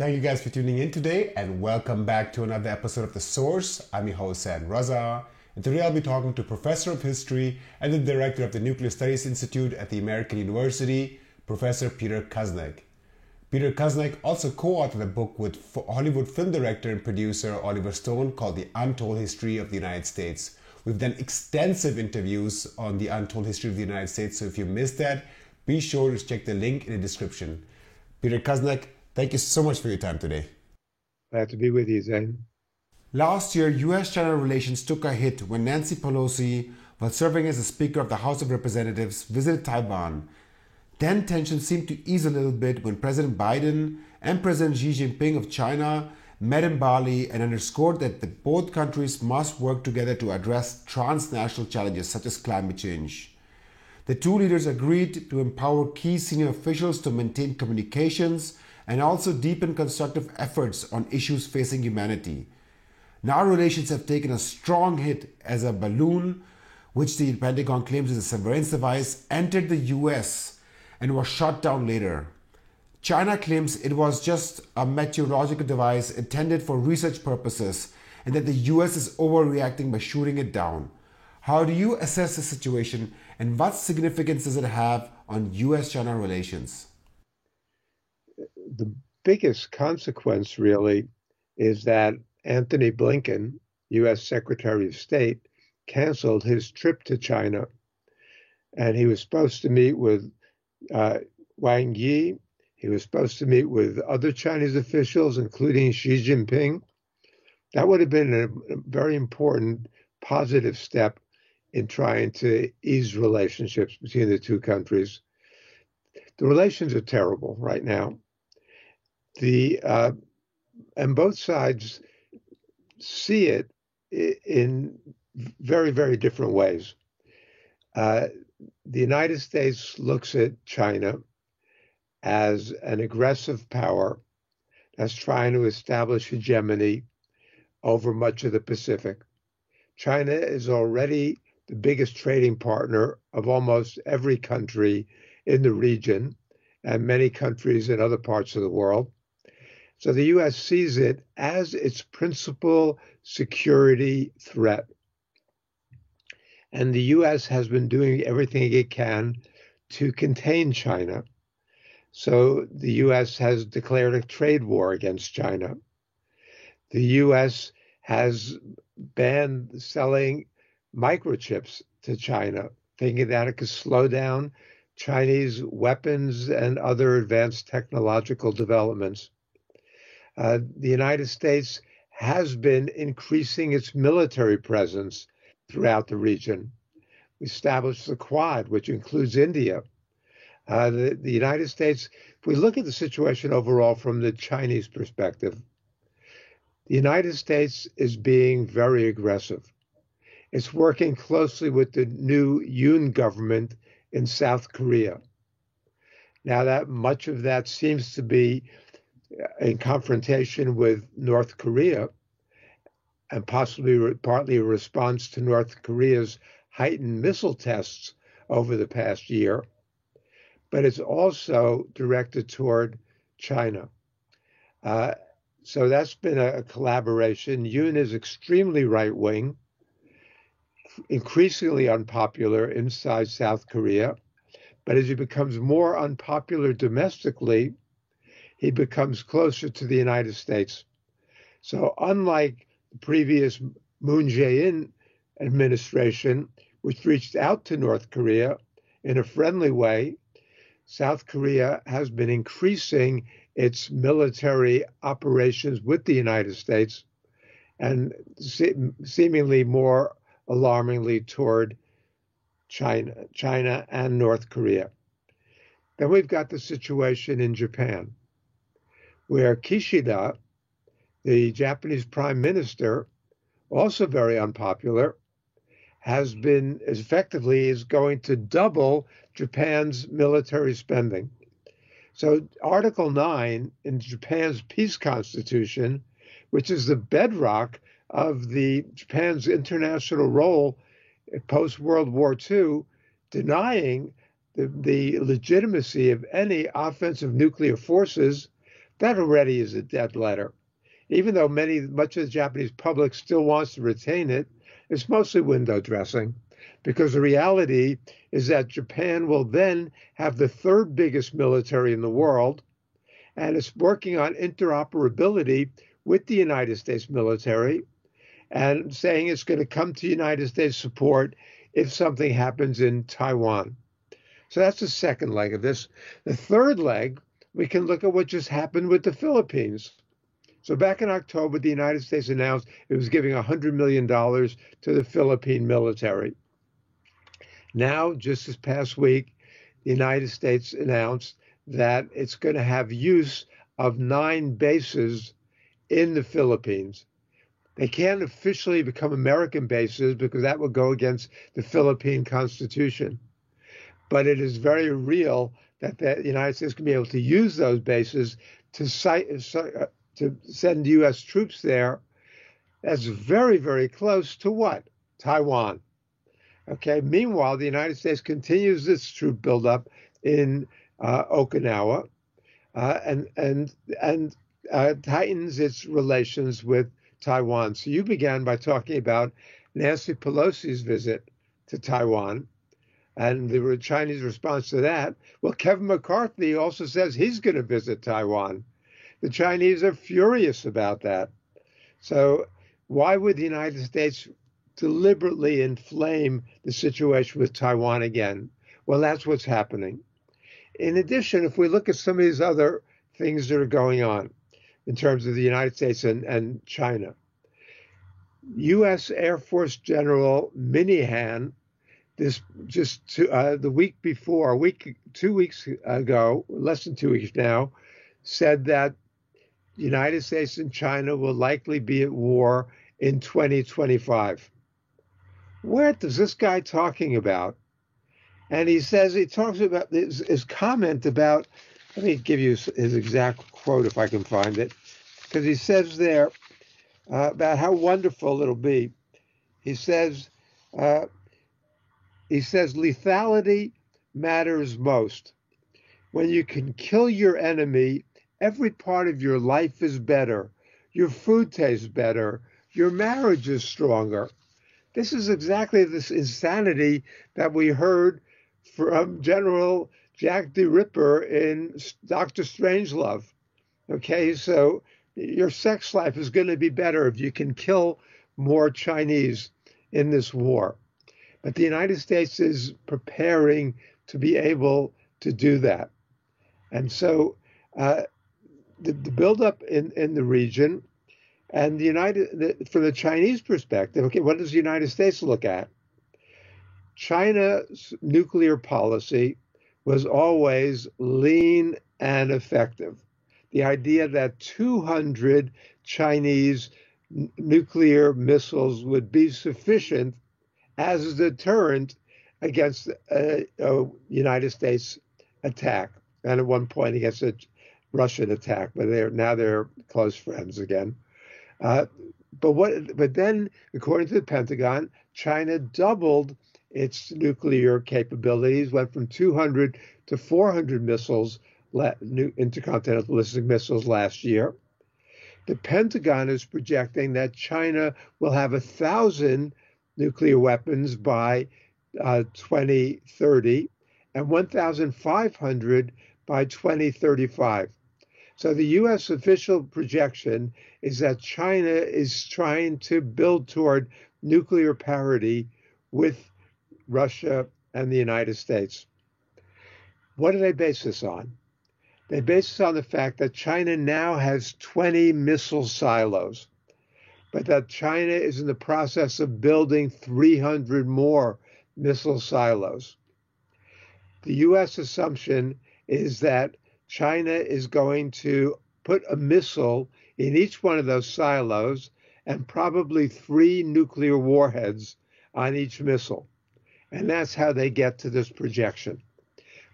Thank you guys for tuning in today and welcome back to another episode of The Source. I'm your host, Sam Raza. And today I'll be talking to Professor of History and the Director of the Nuclear Studies Institute at the American University, Professor Peter Kuznick. Peter Kuznick also co-authored a book with Hollywood film director and producer Oliver Stone called The Untold History of the United States. We've done extensive interviews on the untold history of the United States, so if you missed that, be sure to check the link in the description. Peter Kuznick, Thank you so much for your time today. Glad to be with you, Zain. Last year, US China relations took a hit when Nancy Pelosi, while serving as the Speaker of the House of Representatives, visited Taiwan. Then tensions seemed to ease a little bit when President Biden and President Xi Jinping of China met in Bali and underscored that the, both countries must work together to address transnational challenges such as climate change. The two leaders agreed to empower key senior officials to maintain communications and also deepen constructive efforts on issues facing humanity. Now relations have taken a strong hit as a balloon, which the Pentagon claims is a surveillance device, entered the US and was shot down later. China claims it was just a meteorological device intended for research purposes and that the US is overreacting by shooting it down. How do you assess the situation and what significance does it have on US China relations? The biggest consequence, really, is that Anthony Blinken, U.S. Secretary of State, canceled his trip to China. And he was supposed to meet with uh, Wang Yi. He was supposed to meet with other Chinese officials, including Xi Jinping. That would have been a, a very important positive step in trying to ease relationships between the two countries. The relations are terrible right now the uh, and both sides see it in very very different ways. Uh, the United States looks at China as an aggressive power that's trying to establish hegemony over much of the Pacific. China is already the biggest trading partner of almost every country in the region and many countries in other parts of the world. So the U.S. sees it as its principal security threat. And the U.S. has been doing everything it can to contain China. So the U.S. has declared a trade war against China. The U.S. has banned selling microchips to China, thinking that it could slow down Chinese weapons and other advanced technological developments. Uh, the United States has been increasing its military presence throughout the region. We established the Quad, which includes India. Uh, the, the United States, if we look at the situation overall from the Chinese perspective, the United States is being very aggressive. It's working closely with the new Yoon government in South Korea. Now that much of that seems to be in confrontation with North Korea and possibly partly a response to North Korea's heightened missile tests over the past year, but it's also directed toward China. Uh, so that's been a, a collaboration. Yoon is extremely right wing, increasingly unpopular inside South Korea. But as he becomes more unpopular domestically, he becomes closer to the United States. So, unlike the previous Moon Jae-in administration, which reached out to North Korea in a friendly way, South Korea has been increasing its military operations with the United States and se- seemingly more alarmingly toward China, China and North Korea. Then we've got the situation in Japan where Kishida, the Japanese prime minister, also very unpopular, has been effectively is going to double Japan's military spending. So Article 9 in Japan's peace constitution, which is the bedrock of the Japan's international role post World War II, denying the, the legitimacy of any offensive nuclear forces That already is a dead letter. Even though many, much of the Japanese public still wants to retain it, it's mostly window dressing because the reality is that Japan will then have the third biggest military in the world, and it's working on interoperability with the United States military and saying it's going to come to United States support if something happens in Taiwan. So that's the second leg of this. The third leg, we can look at what just happened with the Philippines. So back in October, the United States announced it was giving $100 million to the Philippine military. Now, just this past week, the United States announced that it's going to have use of nine bases in the Philippines. They can't officially become American bases because that would go against the Philippine Constitution. But it is very real that the United States can be able to use those bases to, cite, uh, to send U.S. troops there. That's very, very close to what? Taiwan. Okay. Meanwhile, the United States continues its troop buildup in uh, Okinawa, uh, and and and uh, tightens its relations with Taiwan. So you began by talking about Nancy Pelosi's visit to Taiwan, and the Chinese response to that. Well, Kevin McCarthy also says he's going to visit Taiwan. The Chinese are furious about that. So why would the United States deliberately inflame the situation with Taiwan again. Well, that's what's happening. In addition, if we look at some of these other things that are going on in terms of the United States and, and China, U.S. Air Force General Minihan, this just to, uh, the week before, a week, two weeks ago, less than two weeks now, said that the United States and China will likely be at war in 2025 what is this guy talking about? And he says, he talks about his, his comment about, let me give you his exact quote if I can find it, because he says there uh, about how wonderful it'll be. He says, uh, he says, lethality matters most. When you can kill your enemy, every part of your life is better. Your food tastes better. Your marriage is stronger. This is exactly this insanity that we heard from General Jack D. Ripper in Doctor Strangelove. Okay, so your sex life is going to be better if you can kill more Chinese in this war. But the United States is preparing to be able to do that. And so uh, the, the buildup in, in the region and the United, the, from the Chinese perspective, okay, what does the United States look at? China's nuclear policy was always lean and effective. The idea that 200 Chinese n- nuclear missiles would be sufficient as a deterrent against a, a, United States attack, and at one point against a Russian attack, but they're now they're close friends again. Uh, but what? But then, according to the Pentagon, China doubled its nuclear capabilities, went from 200 to 400 missiles, new intercontinental ballistic missiles last year. The Pentagon is projecting that China will have a thousand nuclear weapons by uh, 2030 and 1,500 by 2035. So the U.S. official projection is that China is trying to build toward nuclear parity with Russia and the United States. What do they base this on? They base this on the fact that China now has 20 missile silos, but that China is in the process of building 300 more missile silos. The U.S. assumption is that China is going to put a missile in each one of those silos and probably three nuclear warheads on each missile. And that's how they get to this projection.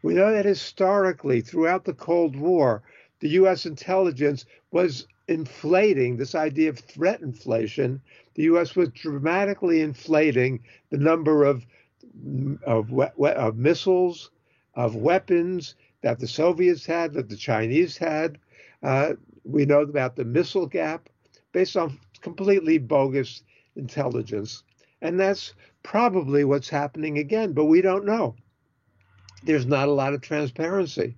We know that historically, throughout the Cold War, the U.S. intelligence was inflating this idea of threat inflation. The U.S. was dramatically inflating the number of, of, of missiles, of weapons that the Soviets had, that the Chinese had. Uh, we know about the missile gap based on completely bogus intelligence. And that's probably what's happening again, but we don't know. There's not a lot of transparency.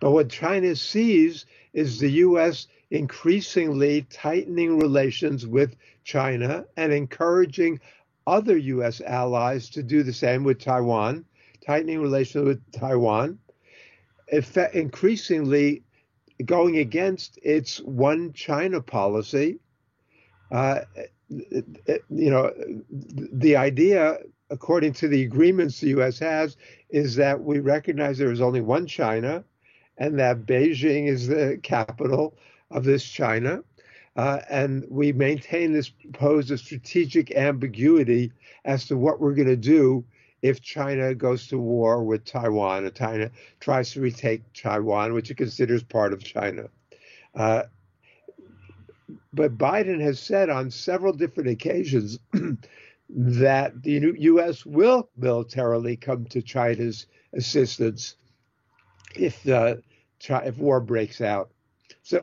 But what China sees is the U.S. increasingly tightening relations with China and encouraging other U.S. allies to do the same with Taiwan, tightening relations with Taiwan, increasingly going against its one China policy. Uh, you know, the idea, according to the agreements the U.S. has, is that we recognize there is only one China, and that Beijing is the capital of this China. Uh, and we maintain this pose of strategic ambiguity as to what we're going to do if China goes to war with Taiwan and China tries to retake Taiwan, which it considers part of China. Uh, but Biden has said on several different occasions that the U.S. will militarily come to China's assistance if uh, if war breaks out. So,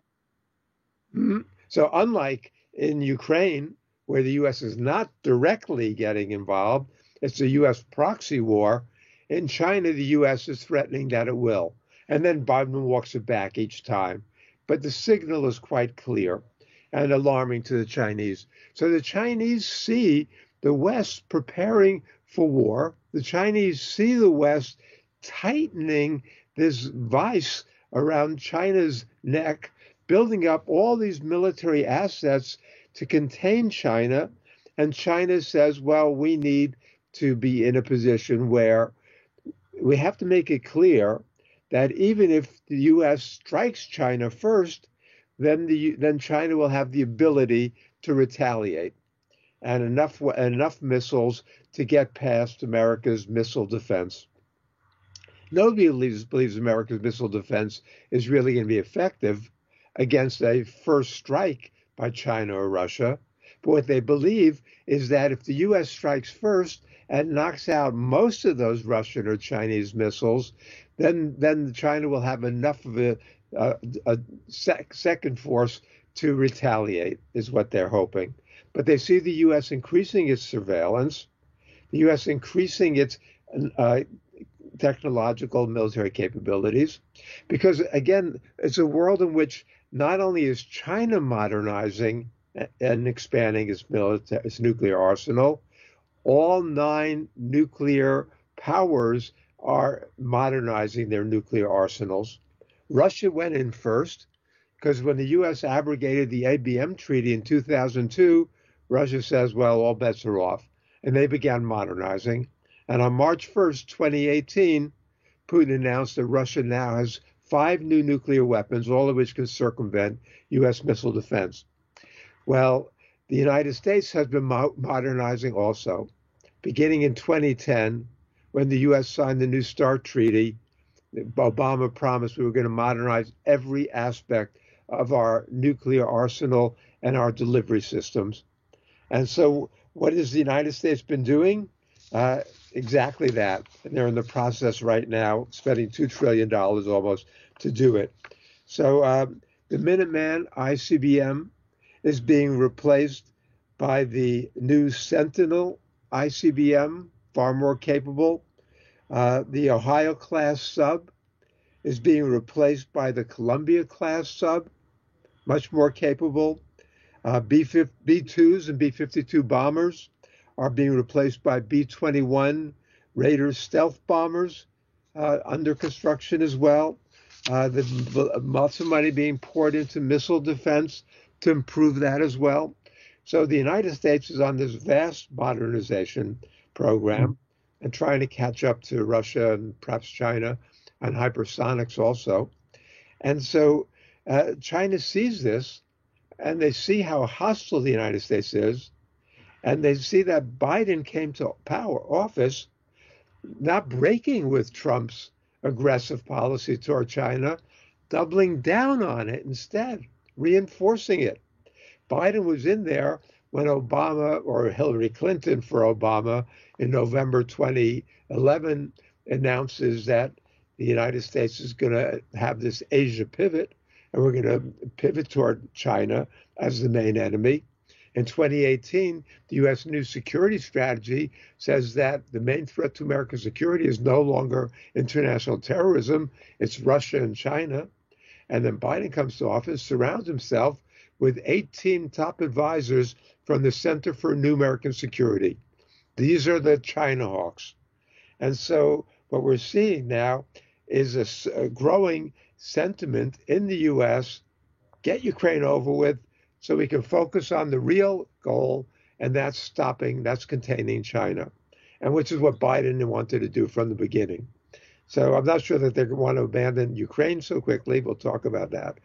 so unlike in Ukraine, where the U.S. is not directly getting involved, it's a U.S. proxy war. In China, the U.S. is threatening that it will, and then Biden walks it back each time. But the signal is quite clear and alarming to the Chinese. So the Chinese see the West preparing for war. The Chinese see the West tightening this vice around China's neck, building up all these military assets to contain China. And China says, well, we need to be in a position where we have to make it clear that even if the U.S. strikes China first, then the then China will have the ability to retaliate, and enough enough missiles to get past America's missile defense. Nobody believes, believes America's missile defense is really going to be effective against a first strike by China or Russia. But what they believe is that if the U.S. strikes first and knocks out most of those Russian or Chinese missiles, then then China will have enough of a a, a sec- second force to retaliate, is what they're hoping. But they see the U.S. increasing its surveillance, the U.S. increasing its uh, technological military capabilities, because again, it's a world in which not only is China modernizing and expanding its military, its nuclear arsenal, all nine nuclear powers are modernizing their nuclear arsenals. Russia went in first because when the U.S. abrogated the ABM treaty in 2002, Russia says, well, all bets are off. And they began modernizing. And on March 1st, 2018, Putin announced that Russia now has five new nuclear weapons, all of which can circumvent U.S. missile defense. Well, the United States has been mo- modernizing also. Beginning in 2010, when the U.S. signed the New START Treaty, Obama promised we were going to modernize every aspect of our nuclear arsenal and our delivery systems. And so, what has the United States been doing? Uh, exactly that. And they're in the process right now, spending $2 trillion almost to do it. So, um, the Minuteman ICBM is being replaced by the new Sentinel ICBM, far more capable. Uh, the Ohio class sub is being replaced by the Columbia class sub, much more capable. Uh, B-2s and B-52 bombers are being replaced by B-21 Raider stealth bombers uh, under construction as well. Uh, the, lots of money being poured into missile defense to improve that as well. So the United States is on this vast modernization program and trying to catch up to Russia and perhaps China on hypersonics also. And so uh, China sees this and they see how hostile the United States is. And they see that Biden came to power office not breaking with Trump's aggressive policy toward China, doubling down on it instead, reinforcing it. Biden was in there when Obama or Hillary Clinton for Obama in November 2011 announces that the United States is going to have this Asia pivot, and we're going to pivot toward China as the main enemy. In 2018, the U.S. new security strategy says that the main threat to American security is no longer international terrorism, it's Russia and China. And then Biden comes to office, surrounds himself with 18 top advisors from the Center for New American Security. These are the China hawks. And so what we're seeing now is a, a growing sentiment in the U.S. get Ukraine over with so we can focus on the real goal, and that's stopping, that's containing China, and which is what Biden wanted to do from the beginning. So I'm not sure that they want to abandon Ukraine so quickly. We'll talk about that.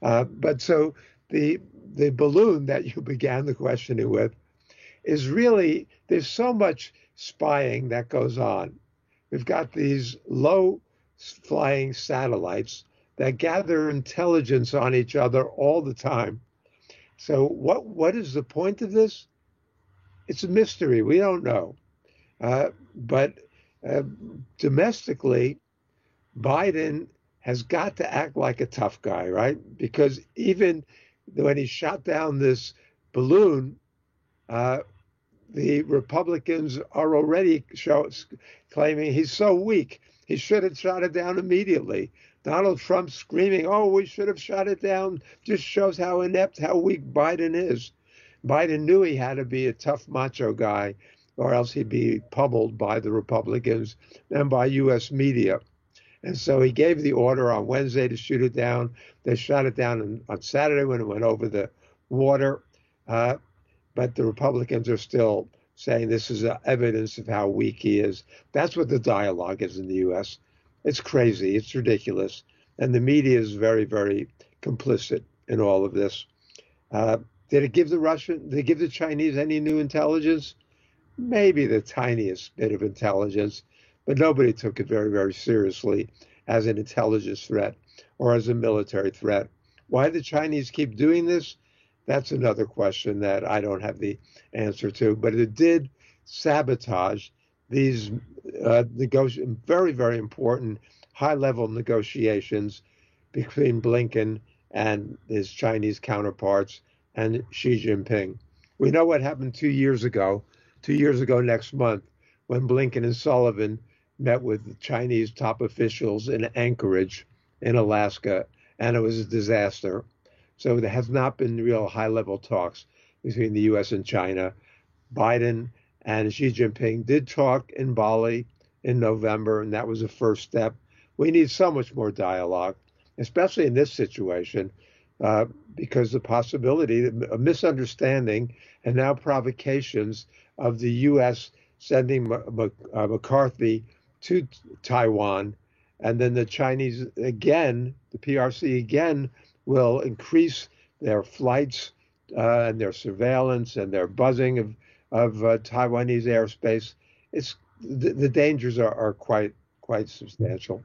Uh, but so the the balloon that you began the questioning with is really there's so much spying that goes on. We've got these low flying satellites that gather intelligence on each other all the time. So what what is the point of this? It's a mystery. We don't know. Uh, but uh, domestically, Biden has got to act like a tough guy, right? Because even when he shot down this balloon, uh, the Republicans are already show, claiming he's so weak. He should have shot it down immediately. Donald Trump screaming, oh, we should have shot it down, just shows how inept, how weak Biden is. Biden knew he had to be a tough macho guy, or else he'd be pummeled by the Republicans and by U.S. media. And so he gave the order on Wednesday to shoot it down. They shot it down on Saturday when it went over the water. Uh, but the Republicans are still saying this is evidence of how weak he is. That's what the dialogue is in the U.S. It's crazy. It's ridiculous. And the media is very, very complicit in all of this. Uh, did it give the Russian, did it give the Chinese any new intelligence? Maybe the tiniest bit of intelligence, but nobody took it very, very seriously as an intelligence threat or as a military threat. Why the Chinese keep doing this? That's another question that I don't have the answer to. But it did sabotage these uh, negoti- very, very important high level negotiations between Blinken and his Chinese counterparts and Xi Jinping. We know what happened two years ago, two years ago next month, when Blinken and Sullivan met with Chinese top officials in Anchorage in Alaska, and it was a disaster. So there has not been real high level talks between the US and China. Biden and Xi Jinping did talk in Bali in November, and that was a first step. We need so much more dialogue, especially in this situation, uh, because the possibility of misunderstanding and now provocations of the U.S. sending uh, McCarthy to Taiwan, and then the Chinese again, the PRC again, will increase their flights uh, and their surveillance and their buzzing of of uh, Taiwanese airspace. It's the, the dangers are, are quite quite substantial.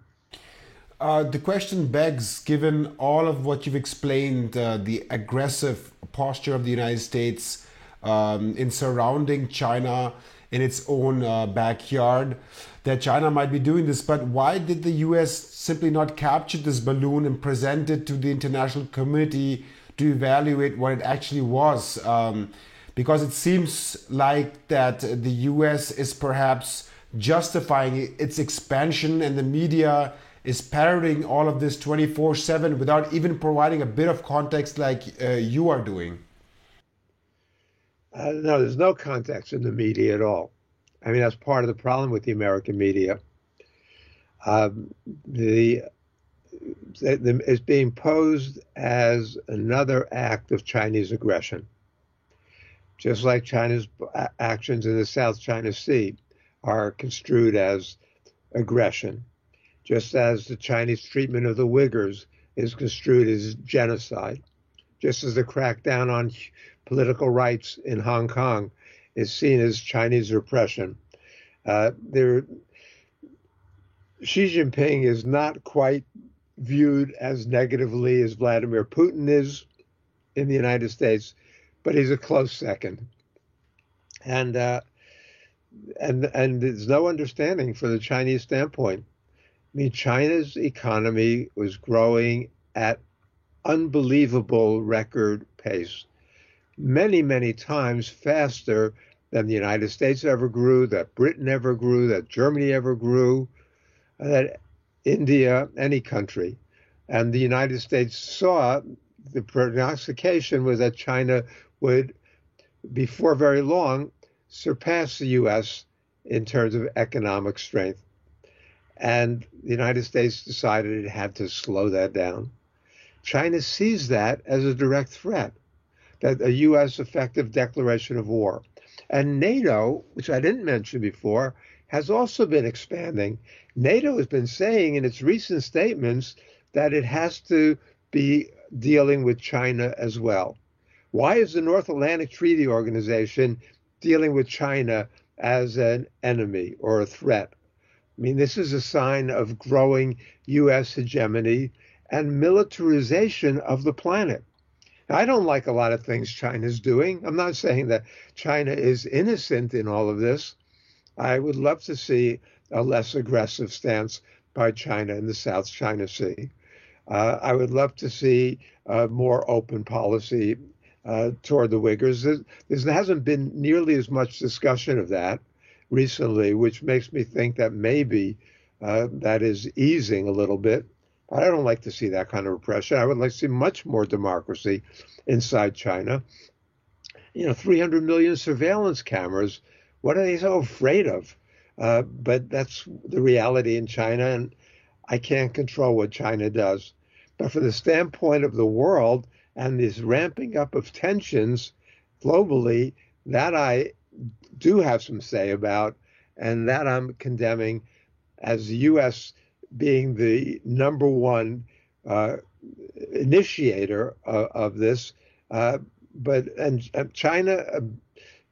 Uh, the question begs, given all of what you've explained, uh, the aggressive posture of the United States um, in surrounding China in its own uh, backyard, that China might be doing this. But why did the US simply not capture this balloon and present it to the international community to evaluate what it actually was? Um, because it seems like that the US is perhaps justifying its expansion and the media is parroting all of this 24 7 without even providing a bit of context like uh, you are doing. Uh, no, there's no context in the media at all. I mean, that's part of the problem with the American media. Um, the, the, the it's being posed as another act of Chinese aggression, just like China's actions in the South China Sea are construed as aggression, just as the Chinese treatment of the Uyghurs is construed as genocide, just as the crackdown on political rights in Hong Kong is seen as Chinese repression. Uh, there, Xi Jinping is not quite viewed as negatively as Vladimir Putin is in the United States, but he's a close second. And uh, and and there's no understanding from the Chinese standpoint. I mean, China's economy was growing at unbelievable record pace, many, many times faster than the United States ever grew, that Britain ever grew, that Germany ever grew, that India, any country. And the United States saw the prognostication was that China would, before very long, surpass the U.S. in terms of economic strength. And the United States decided it had to slow that down. China sees that as a direct threat, that a U.S. effective declaration of war. And NATO, which I didn't mention before, has also been expanding. NATO has been saying in its recent statements that it has to be dealing with China as well. Why is the North Atlantic Treaty Organization dealing with China as an enemy or a threat? I mean, this is a sign of growing U.S. hegemony and militarization of the planet. I don't like a lot of things China's doing. I'm not saying that China is innocent in all of this. I would love to see a less aggressive stance by China in the South China Sea. Uh, I would love to see more open policy uh, toward the Uyghurs. There, hasn't been nearly as much discussion of that recently, which makes me think that maybe uh, that is easing a little bit. But I don't like to see that kind of repression. I would like to see much more democracy inside China. You know, 300 million surveillance cameras. What are they so afraid of? Uh, but that's the reality in China, and I can't control what China does. But from the standpoint of the world and this ramping up of tensions globally, that I do have some say about, and that I'm condemning as the U.S. being the number one uh, initiator of, of this. Uh, but and, China, uh,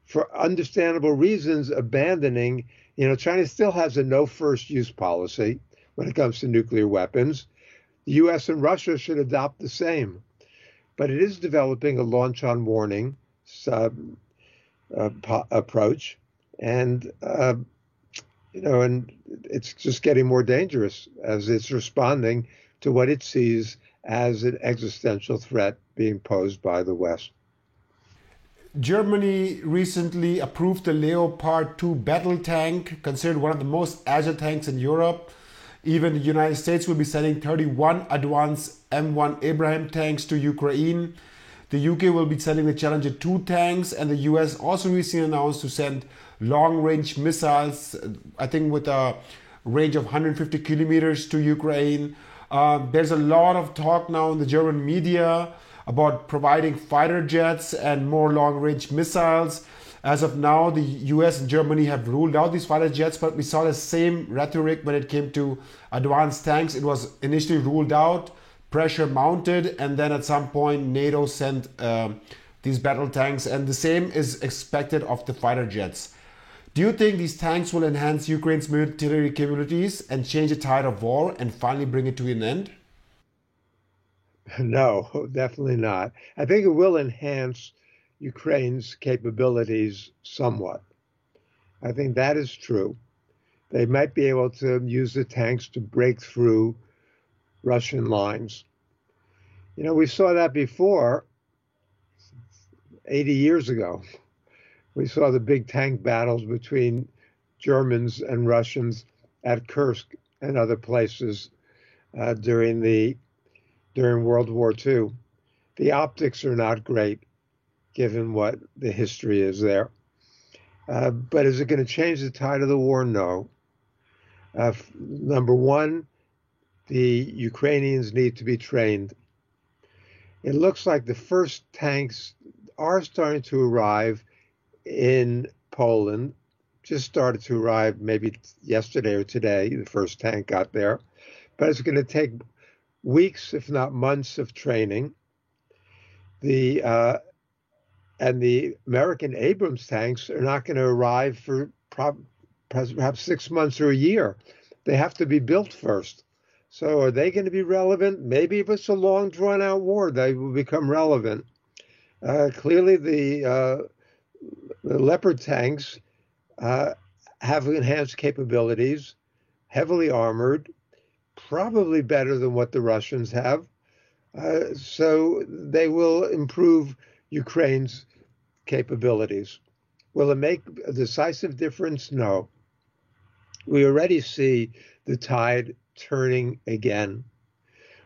for understandable reasons, abandoning. You know, China still has a no first use policy when it comes to nuclear weapons. The U.S. and Russia should adopt the same. But it is developing a launch on warning uh, po- approach, and uh, you know, and it's just getting more dangerous as it's responding to what it sees as an existential threat being posed by the West. Germany recently approved the Leopard 2 battle tank, considered one of the most agile tanks in Europe. Even the United States will be sending 31 advanced M1 Abraham tanks to Ukraine. The UK will be sending the Challenger 2 tanks, and the US also recently announced to send long range missiles, I think with a range of 150 kilometers to Ukraine. Uh, there's a lot of talk now in the German media about providing fighter jets and more long range missiles. As of now, the US and Germany have ruled out these fighter jets, but we saw the same rhetoric when it came to advanced tanks. It was initially ruled out, pressure mounted, and then at some point, NATO sent uh, these battle tanks, and the same is expected of the fighter jets. Do you think these tanks will enhance Ukraine's military capabilities and change the tide of war and finally bring it to an end? No, definitely not. I think it will enhance Ukraine's capabilities somewhat. I think that is true. They might be able to use the tanks to break through Russian lines. You know, we saw that before 80 years ago. We saw the big tank battles between Germans and Russians at Kursk and other places uh, during the during World War II. The optics are not great given what the history is there. Uh, but is it going to change the tide of the war? No. Uh, number one, the Ukrainians need to be trained. It looks like the first tanks are starting to arrive in Poland. Just started to arrive maybe yesterday or today. The first tank got there. But it's going to take weeks, if not months, of training. The uh, and the American Abrams tanks are not going to arrive for perhaps six months or a year. They have to be built first. So are they going to be relevant? Maybe if it's a long, drawn out war, they will become relevant. Uh, clearly, the, uh, the Leopard tanks uh, have enhanced capabilities, heavily armored, probably better than what the Russians have. Uh, so they will improve Ukraine's capabilities. Will it make a decisive difference? No. We already see the tide turning again.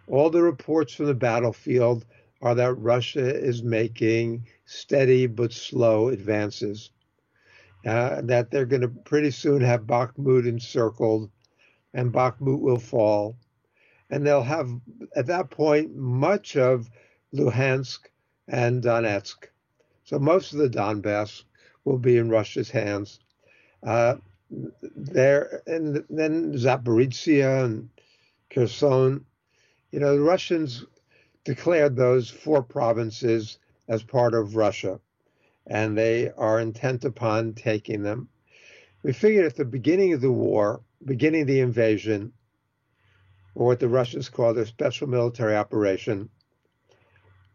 All the reports from the battlefield are that Russia is making steady but slow advances. Uh, that they're going to pretty soon have Bakhmut encircled, and Bakhmut will fall. And they'll have, at that point, much of Luhansk and Donetsk. So most of the Donbass will be in Russia's hands. Uh, there, and then Zaporizhia and Kherson. You know, the Russians declared those four provinces as part of Russia, and they are intent upon taking them. We figured at the beginning of the war, beginning the invasion, or what the Russians call their special military operation,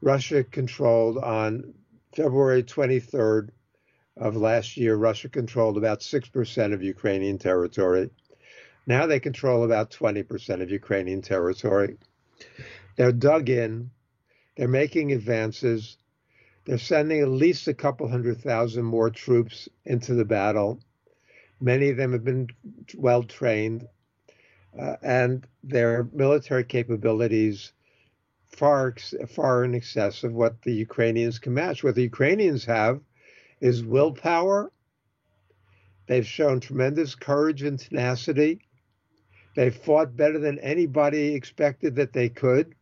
Russia controlled on February 23rd of last year, Russia controlled about 6% of Ukrainian territory. Now they control about 20% of Ukrainian territory. They're dug in, they're making advances, they're sending at least a couple hundred thousand more troops into the battle. Many of them have been well trained, uh, and their military capabilities far far in excess of what the Ukrainians can match. What the Ukrainians have is willpower. They've shown tremendous courage and tenacity. They've fought better than anybody expected that they could.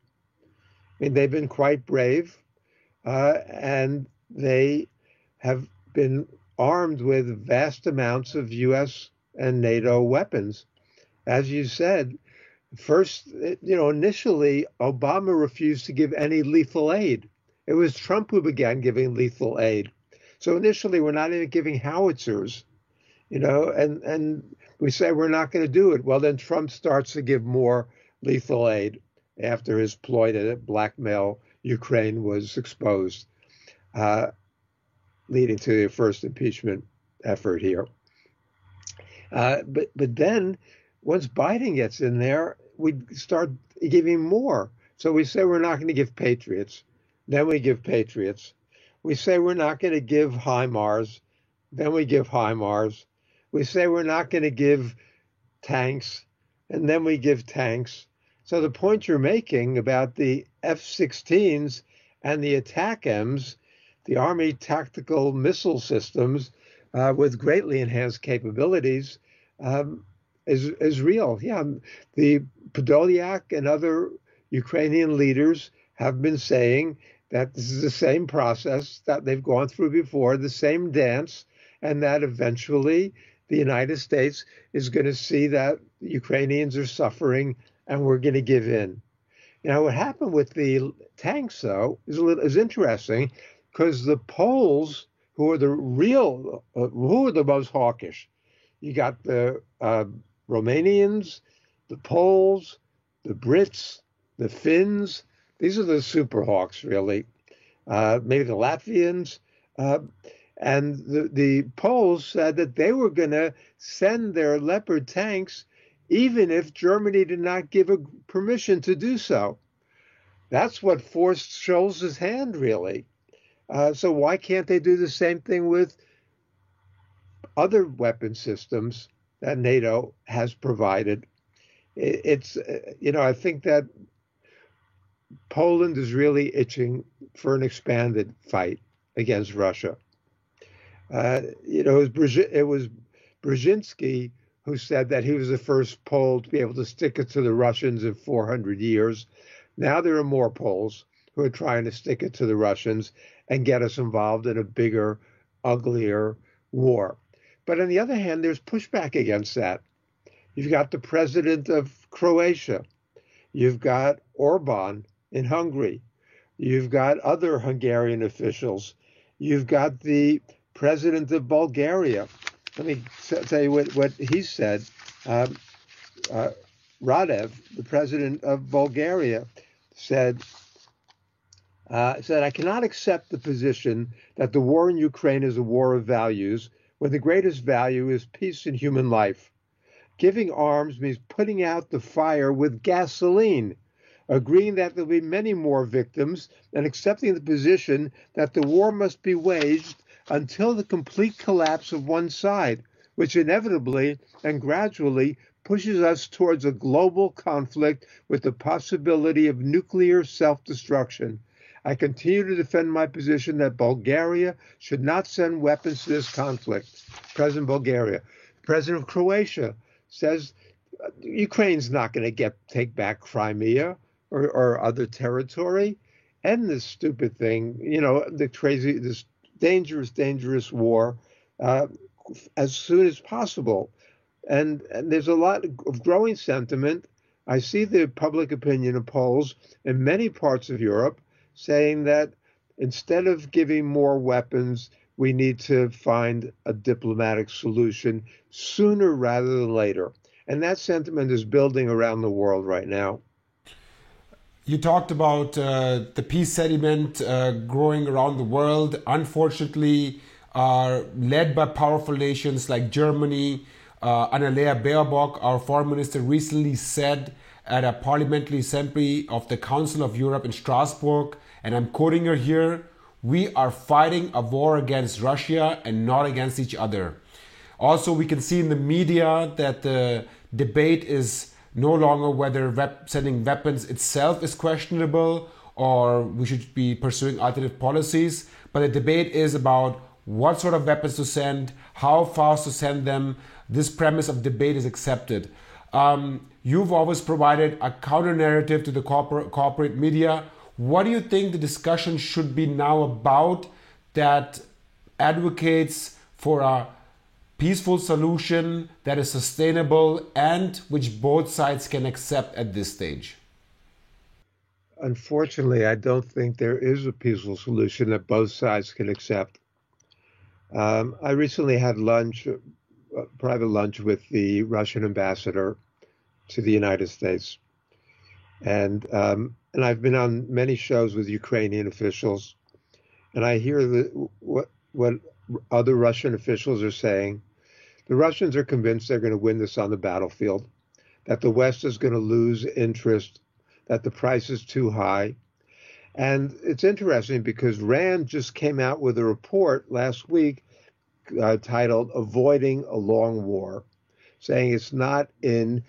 I mean, they've been quite brave, uh, and they have been armed with vast amounts of U.S. and NATO weapons. As you said, first, you know, initially, Obama refused to give any lethal aid. It was Trump who began giving lethal aid. So initially, we're not even giving howitzers, you know, and, and we say we're not going to do it. Well, then Trump starts to give more lethal aid after his ploy to blackmail Ukraine was exposed, uh, leading to the first impeachment effort here. Uh, but but then once Biden gets in there, we start giving more. So we say we're not going to give Patriots, then we give Patriots. We say we're not going to give HIMARS, then we give HIMARS. We say we're not going to give tanks, and then we give tanks. So the point you're making about the F-16s and the ATACMS, the Army Tactical Missile Systems, uh, with greatly enhanced capabilities, um, is is real. Yeah, the Podolyak and other Ukrainian leaders have been saying that this is the same process that they've gone through before, the same dance, and that eventually the United States is going to see that Ukrainians are suffering and we're going to give in. Now, what happened with the tanks, though, is a little, is interesting because the Poles, who are the real, uh, who are the most hawkish, you got the uh, Romanians, the Poles, the Brits, the Finns, these are the super hawks, really. Uh, maybe the Latvians. Uh, and the, the Poles said that they were going to send their Leopard tanks even if Germany did not give permission to do so. That's what forced Scholz's hand, really. Uh, so why can't they do the same thing with other weapon systems that NATO has provided? It's, uh, you know, I think that Poland is really itching for an expanded fight against Russia. Uh, you know, it was, it was Brzezinski who said that he was the first Pole to be able to stick it to the Russians in 400 years. Now there are more Poles who are trying to stick it to the Russians and get us involved in a bigger, uglier war. But on the other hand, there's pushback against that. You've got the president of Croatia. You've got Orban, in Hungary. You've got other Hungarian officials. You've got the president of Bulgaria. Let me tell you what, what he said. Um, uh, Radev, the president of Bulgaria, said, uh, said, I cannot accept the position that the war in Ukraine is a war of values when the greatest value is peace in human life. Giving arms means putting out the fire with gasoline, agreeing that there'll be many more victims, and accepting the position that the war must be waged until the complete collapse of one side, which inevitably and gradually pushes us towards a global conflict with the possibility of nuclear self destruction. I continue to defend my position that Bulgaria should not send weapons to this conflict. President Bulgaria. President of Croatia says uh, Ukraine's not going to get take back Crimea or, or other territory. End this stupid thing, you know, the crazy, this dangerous, dangerous war uh, as soon as possible. And, and there's a lot of growing sentiment. I see the public opinion of polls in many parts of Europe saying that instead of giving more weapons, we need to find a diplomatic solution sooner rather than later. And that sentiment is building around the world right now. You talked about uh, the peace sentiment uh, growing around the world. Unfortunately, are led by powerful nations like Germany. Uh, Annalena Baerbock, our foreign minister, recently said at a parliamentary assembly of the Council of Europe in Strasbourg, and I'm quoting her here we are fighting a war against Russia and not against each other. Also, we can see in the media that the debate is no longer whether sending weapons itself is questionable or we should be pursuing alternative policies, but the debate is about what sort of weapons to send, how fast to send them. This premise of debate is accepted. Um, you've always provided a counter narrative to the corporate, corporate media. What do you think the discussion should be now about that advocates for a peaceful solution that is sustainable and which both sides can accept at this stage? Unfortunately, I don't think there is a peaceful solution that both sides can accept. Um, I recently had lunch, uh, private lunch with the Russian ambassador to the United States, and um, and I've been on many shows with Ukrainian officials, and I hear the, what what other Russian officials are saying. The Russians are convinced they're going to win this on the battlefield, that the West is going to lose interest, that the price is too high, and it's interesting because Rand just came out with a report last week uh, titled Avoiding a Long War, saying it's not in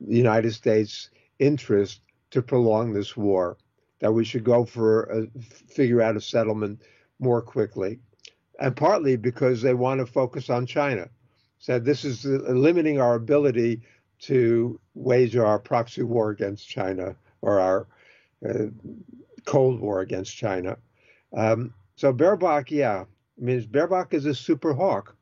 the United States' interest to prolong this war, that we should go for a, figure out a settlement more quickly. And partly because they want to focus on China. Said this is limiting our ability to wage our proxy war against China or our uh, Cold War against China. Um, so Baerbock, yeah, I mean, Baerbock is a super hawk.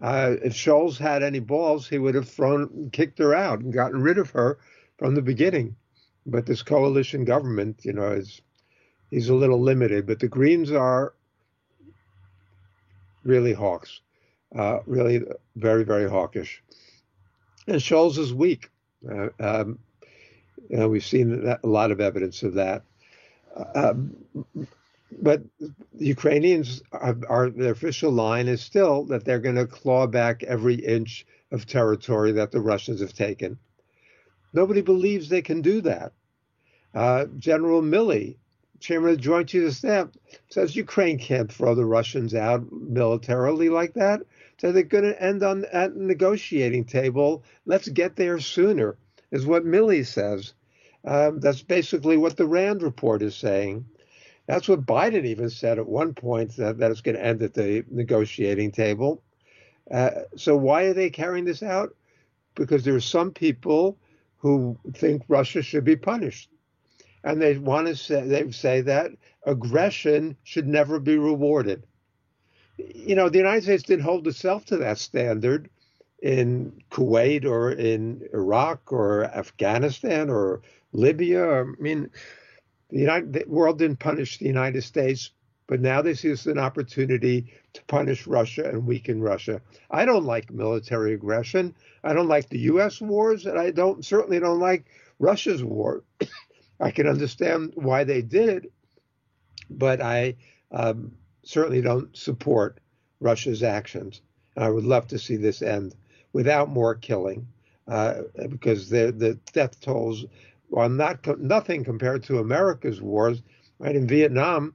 Uh, if Scholz had any balls, he would have thrown, kicked her out and gotten rid of her from the beginning. But this coalition government, you know, is he's a little limited. But the Greens are really hawks, uh, really very, very hawkish. And Scholz is weak. Uh, um, you know, we've seen that, a lot of evidence of that. Um, but the Ukrainians are, are, their official line is still that they're going to claw back every inch of territory that the Russians have taken. Nobody believes they can do that. Uh, General Milley, chairman of the Joint Chiefs of Staff, says Ukraine can't throw the Russians out militarily like that. So they're going to end on at the negotiating table. Let's get there sooner, is what Milley says. Um, that's basically what the Rand report is saying. That's what Biden even said at one point that, that it's going to end at the negotiating table. Uh, so why are they carrying this out? Because there are some people who think Russia should be punished, and they want to say they say that aggression should never be rewarded. You know, the United States didn't hold itself to that standard in Kuwait or in Iraq or Afghanistan or Libya. I mean, the, United, the world didn't punish the United States, but now they see this as an opportunity to punish Russia and weaken Russia. I don't like military aggression. I don't like the U.S. wars, and I don't certainly don't like Russia's war. I can understand why they did it, but I um, certainly don't support Russia's actions. And I would love to see this end without more killing, uh, because the the death tolls are not nothing compared to America's wars. Right in Vietnam,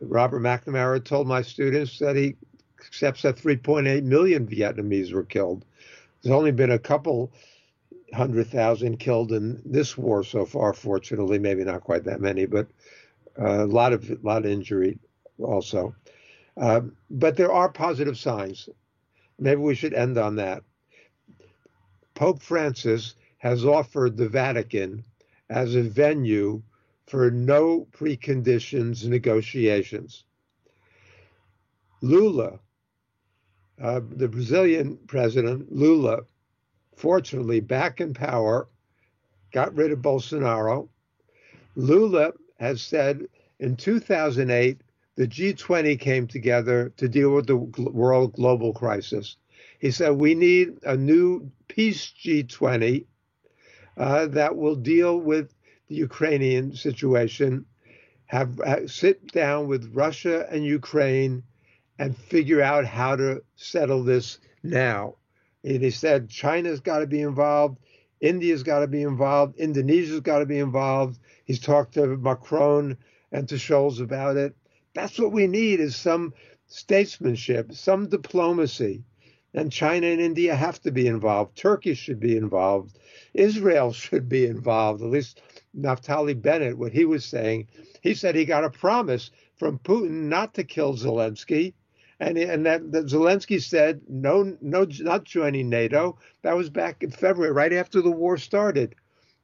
Robert McNamara told my students that he accepts that 3.8 million Vietnamese were killed. There's only been a couple hundred thousand killed in this war so far. Fortunately, maybe not quite that many, but a lot of a lot of injury also. Uh, but there are positive signs. Maybe we should end on that. Pope Francis has offered the Vatican as a venue for no preconditions negotiations. Lula, uh, the Brazilian president, Lula, fortunately back in power, got rid of Bolsonaro. Lula has said in 2008, the G20 came together to deal with the world global crisis. He said, We need a new peace G20 uh, that will deal with the Ukrainian situation, have, have sit down with Russia and Ukraine and figure out how to settle this now. He said China's got to be involved, India's got to be involved, Indonesia's got to be involved. He's talked to Macron and to Scholz about it. That's what we need is some statesmanship, some diplomacy. And China and India have to be involved. Turkey should be involved. Israel should be involved. At least Naftali Bennett, what he was saying, he said he got a promise from Putin not to kill Zelensky and and that, that Zelensky said no, no, not joining NATO. That was back in February, right after the war started,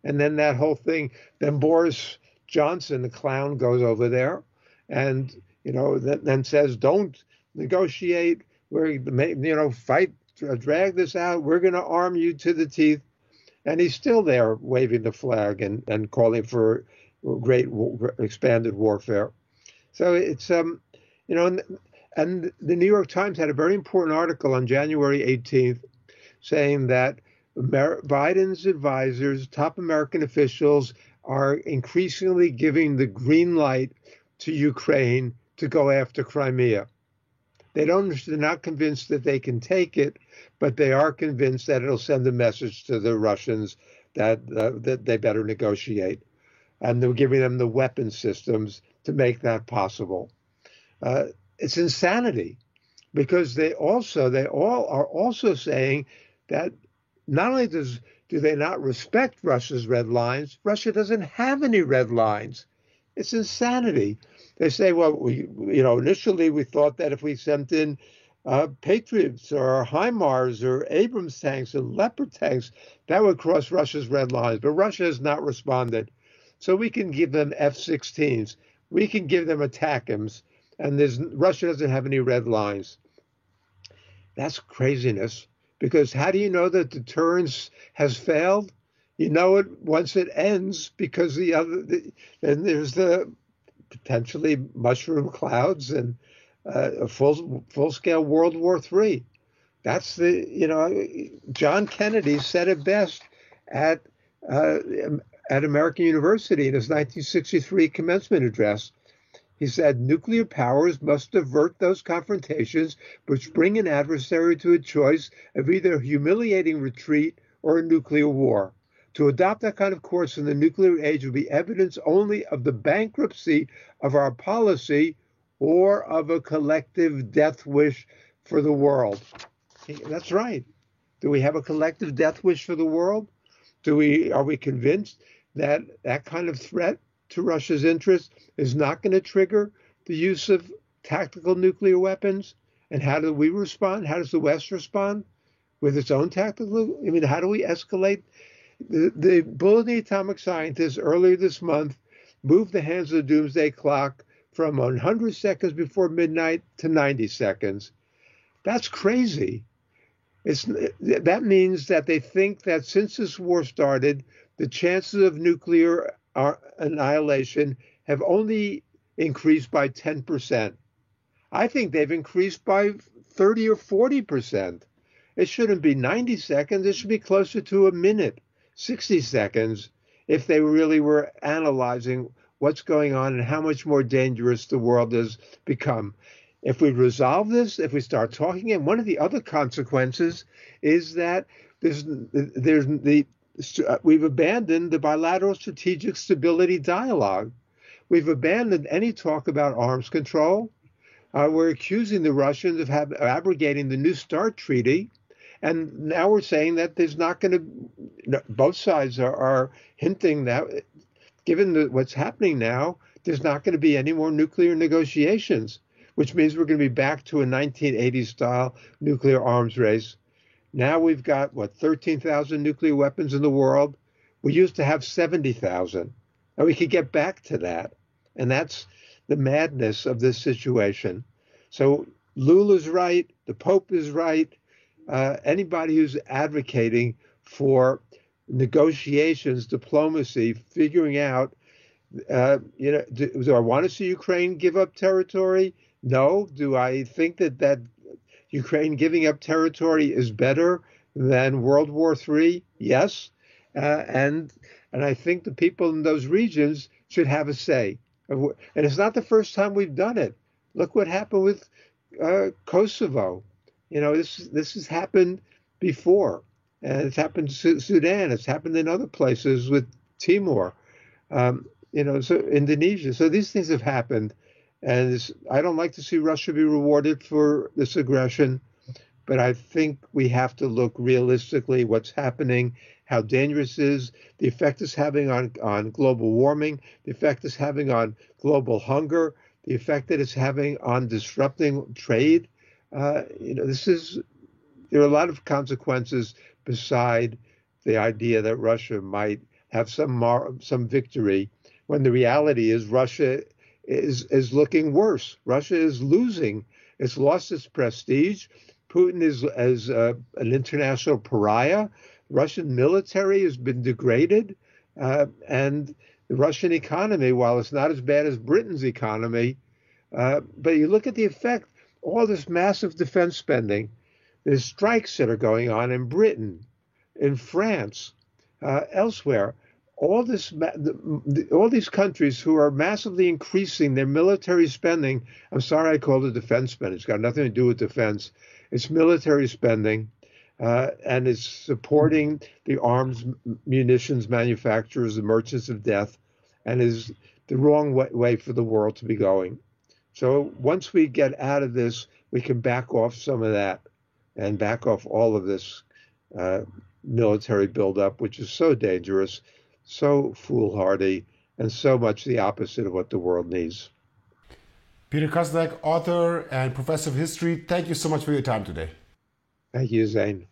and then that whole thing. Then Boris Johnson, the clown, goes over there, and you know, then says, "Don't negotiate. We're you know, fight, drag this out. We're going to arm you to the teeth." And he's still there waving the flag and, and calling for great expanded warfare. So it's um, you know, and the New York Times had a very important article on January 18th saying that Biden's advisors, top American officials, are increasingly giving the green light to Ukraine to go after Crimea. They don't, they're not convinced that they can take it, but they are convinced that it'll send a message to the Russians that, uh, that they better negotiate. And they're giving them the weapon systems to make that possible. Uh, it's insanity because they also they all are also saying that not only does do they not respect Russia's red lines, Russia doesn't have any red lines. It's insanity. They say, well, we, you know, initially we thought that if we sent in uh, Patriots or HIMARS or Abrams tanks and Leopard tanks, that would cross Russia's red lines. But Russia has not responded. So we can give them F 16s. We can give them ATACMS and there's Russia doesn't have any red lines. That's craziness. Because how do you know that deterrence has failed? You know it once it ends because the other the, then there's the potentially mushroom clouds and uh, a full full scale World War III. That's the you know John Kennedy said it best at uh, at American University in his 1963 commencement address. He said nuclear powers must avert those confrontations which bring an adversary to a choice of either humiliating retreat or a nuclear war. To adopt that kind of course in the nuclear age would be evidence only of the bankruptcy of our policy or of a collective death wish for the world. That's right. Do we have a collective death wish for the world? Do we are we convinced that that kind of threat to Russia's interests is not going to trigger the use of tactical nuclear weapons? And how do we respond? How does the West respond with its own tactical? I mean, how do we escalate? The, the Bulletin Atomic Scientists earlier this month moved the hands of the doomsday clock from 100 seconds before midnight to 90 seconds. That's crazy. It's, that means that they think that since this war started, the chances of nuclear uh, annihilation have only increased by 10%. I think they've increased by 30 or 40%. It shouldn't be 90 seconds, it should be closer to a minute, 60 seconds, if they really were analyzing what's going on and how much more dangerous the world has become. If we resolve this, if we start talking, and one of the other consequences is that there's there's the we've abandoned the bilateral strategic stability dialogue. We've abandoned any talk about arms control. Uh, we're accusing the Russians of have, abrogating the New START treaty, and now we're saying that there's not going to. Both sides are, are hinting that, given the, what's happening now, there's not going to be any more nuclear negotiations, which means we're going to be back to a 1980s style nuclear arms race. Now we've got, what, 13,000 nuclear weapons in the world? We used to have 70,000. And we could get back to that. And that's the madness of this situation. So Lula's right. The Pope is right. Uh, anybody who's advocating for negotiations, diplomacy, figuring out uh, you know, do, do I want to see Ukraine give up territory? No. Do I think that that Ukraine giving up territory is better than World War III? Yes. Uh, and and I think the people in those regions should have a say. And it's not the first time we've done it. Look what happened with uh, Kosovo. You know, this this has happened before, and it's happened in Sudan. It's happened in other places with Timor. Um, you know, so Indonesia. So these things have happened, and I don't like to see Russia be rewarded for this aggression, but I think we have to look realistically what's happening, how dangerous it is, the effect it's having on on global warming, the effect it's having on global hunger, the effect that it's having on disrupting trade. Uh, you know, this is there are a lot of consequences beside the idea that Russia might have some mar- some victory when the reality is Russia is is looking worse. Russia is losing. It's lost its prestige. Putin is as uh, an international pariah. Russian military has been degraded, uh, and the Russian economy, while it's not as bad as Britain's economy, uh, but you look at the effect. All this massive defense spending, there's strikes that are going on in Britain, in France, uh, elsewhere. All this all these countries who are massively increasing their military spending i'm sorry i called it defense spending it's got nothing to do with defense it's military spending uh, and it's supporting the arms munitions manufacturers the merchants of death and is the wrong way, way for the world to be going so once we get out of this we can back off some of that and back off all of this uh, military buildup which is so dangerous so foolhardy, and so much the opposite of what the world needs. Peter Kuznick, author and professor of history, thank you so much for your time today. Thank you, Zain.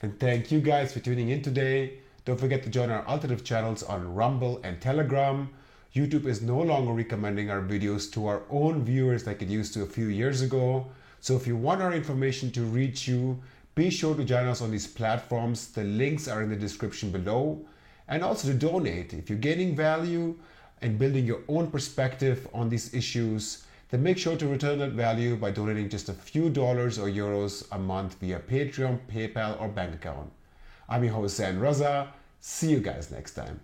And thank you guys for tuning in today. Don't forget to join our alternative channels on Rumble and Telegram. YouTube is no longer recommending our videos to our own viewers like it used to a few years ago. So if you want our information to reach you, be sure to join us on these platforms. The links are in the description below and also to donate. If you're gaining value and building your own perspective on these issues, then make sure to return that value by donating just a few dollars or euros a month via Patreon, PayPal, or bank account. I'm your host, Zain Raza. See you guys next time.